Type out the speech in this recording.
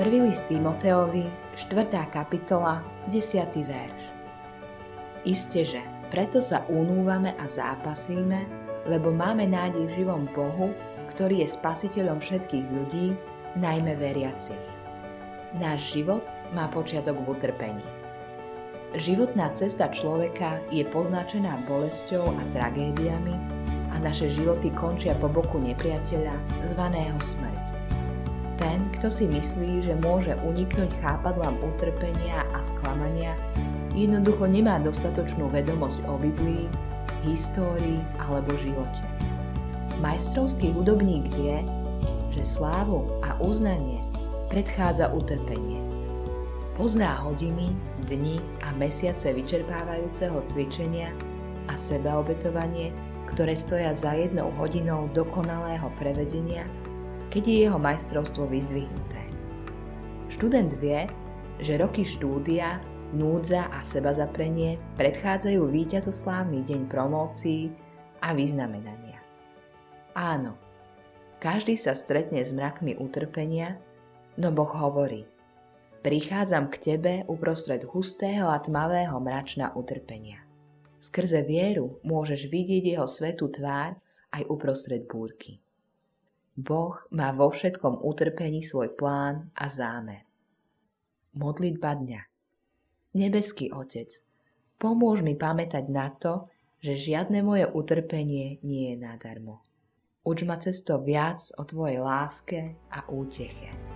Prvý list Timoteovi, 4. kapitola, 10. verš. Isteže, preto sa unúvame a zápasíme, lebo máme nádej v živom Bohu, ktorý je spasiteľom všetkých ľudí, najmä veriacich. Náš život má počiatok v utrpení. Životná cesta človeka je poznačená bolesťou a tragédiami a naše životy končia po boku nepriateľa zvaného smrť. Ten, kto si myslí, že môže uniknúť chápadlám utrpenia a sklamania, jednoducho nemá dostatočnú vedomosť o Biblii, histórii alebo živote. Majstrovský hudobník vie, že slávu a uznanie predchádza utrpenie. Pozná hodiny, dni a mesiace vyčerpávajúceho cvičenia a sebaobetovanie, ktoré stoja za jednou hodinou dokonalého prevedenia keď je jeho majstrovstvo vyzdvihnuté. Študent vie, že roky štúdia, núdza a seba zaprenie predchádzajú víťazoslávny deň promócií a vyznamenania. Áno, každý sa stretne s mrakmi utrpenia, no Boh hovorí Prichádzam k tebe uprostred hustého a tmavého mračna utrpenia. Skrze vieru môžeš vidieť jeho svetú tvár aj uprostred búrky. Boh má vo všetkom utrpení svoj plán a zámer. Modlitba dňa Nebeský Otec, pomôž mi pamätať na to, že žiadne moje utrpenie nie je nadarmo. Uč ma cesto viac o Tvojej láske a úteche.